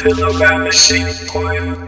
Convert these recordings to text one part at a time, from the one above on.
till I buy the shit,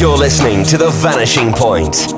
You're listening to The Vanishing Point.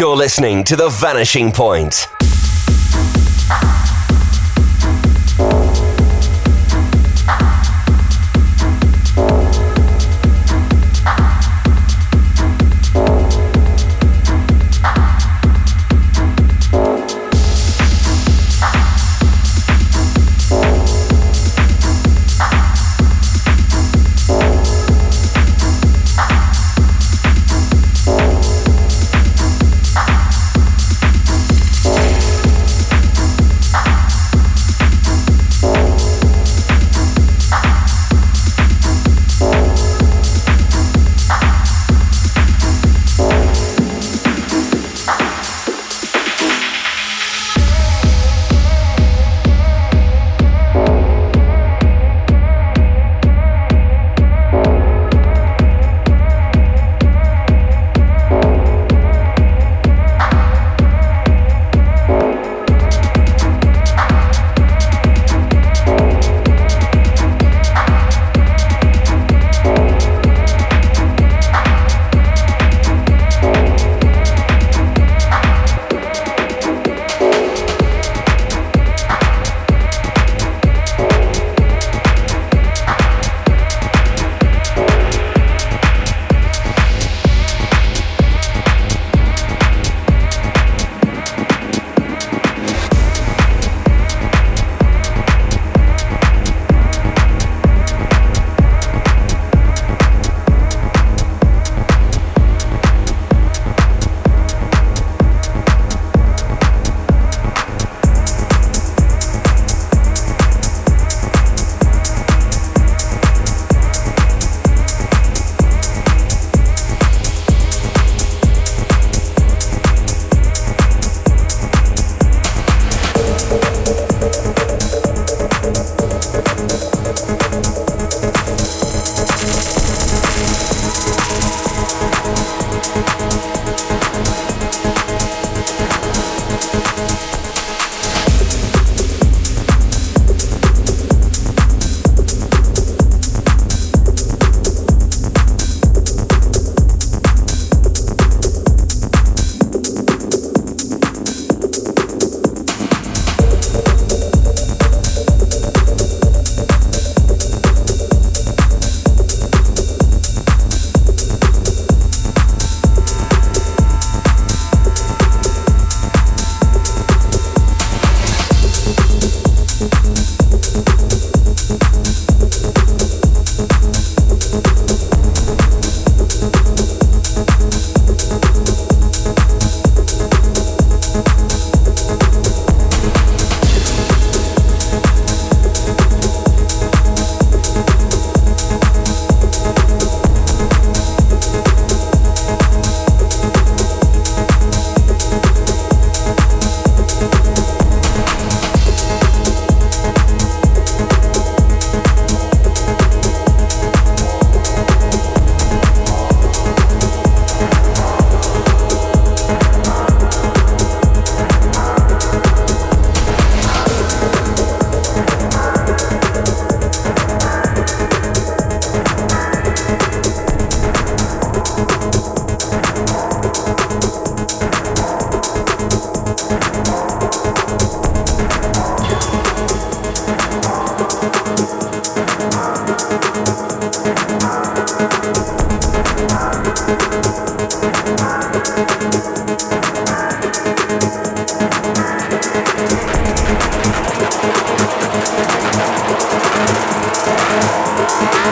You're listening to The Vanishing Point.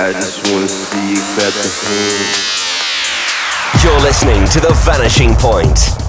I just wanna see you clap your You're listening to The Vanishing Point.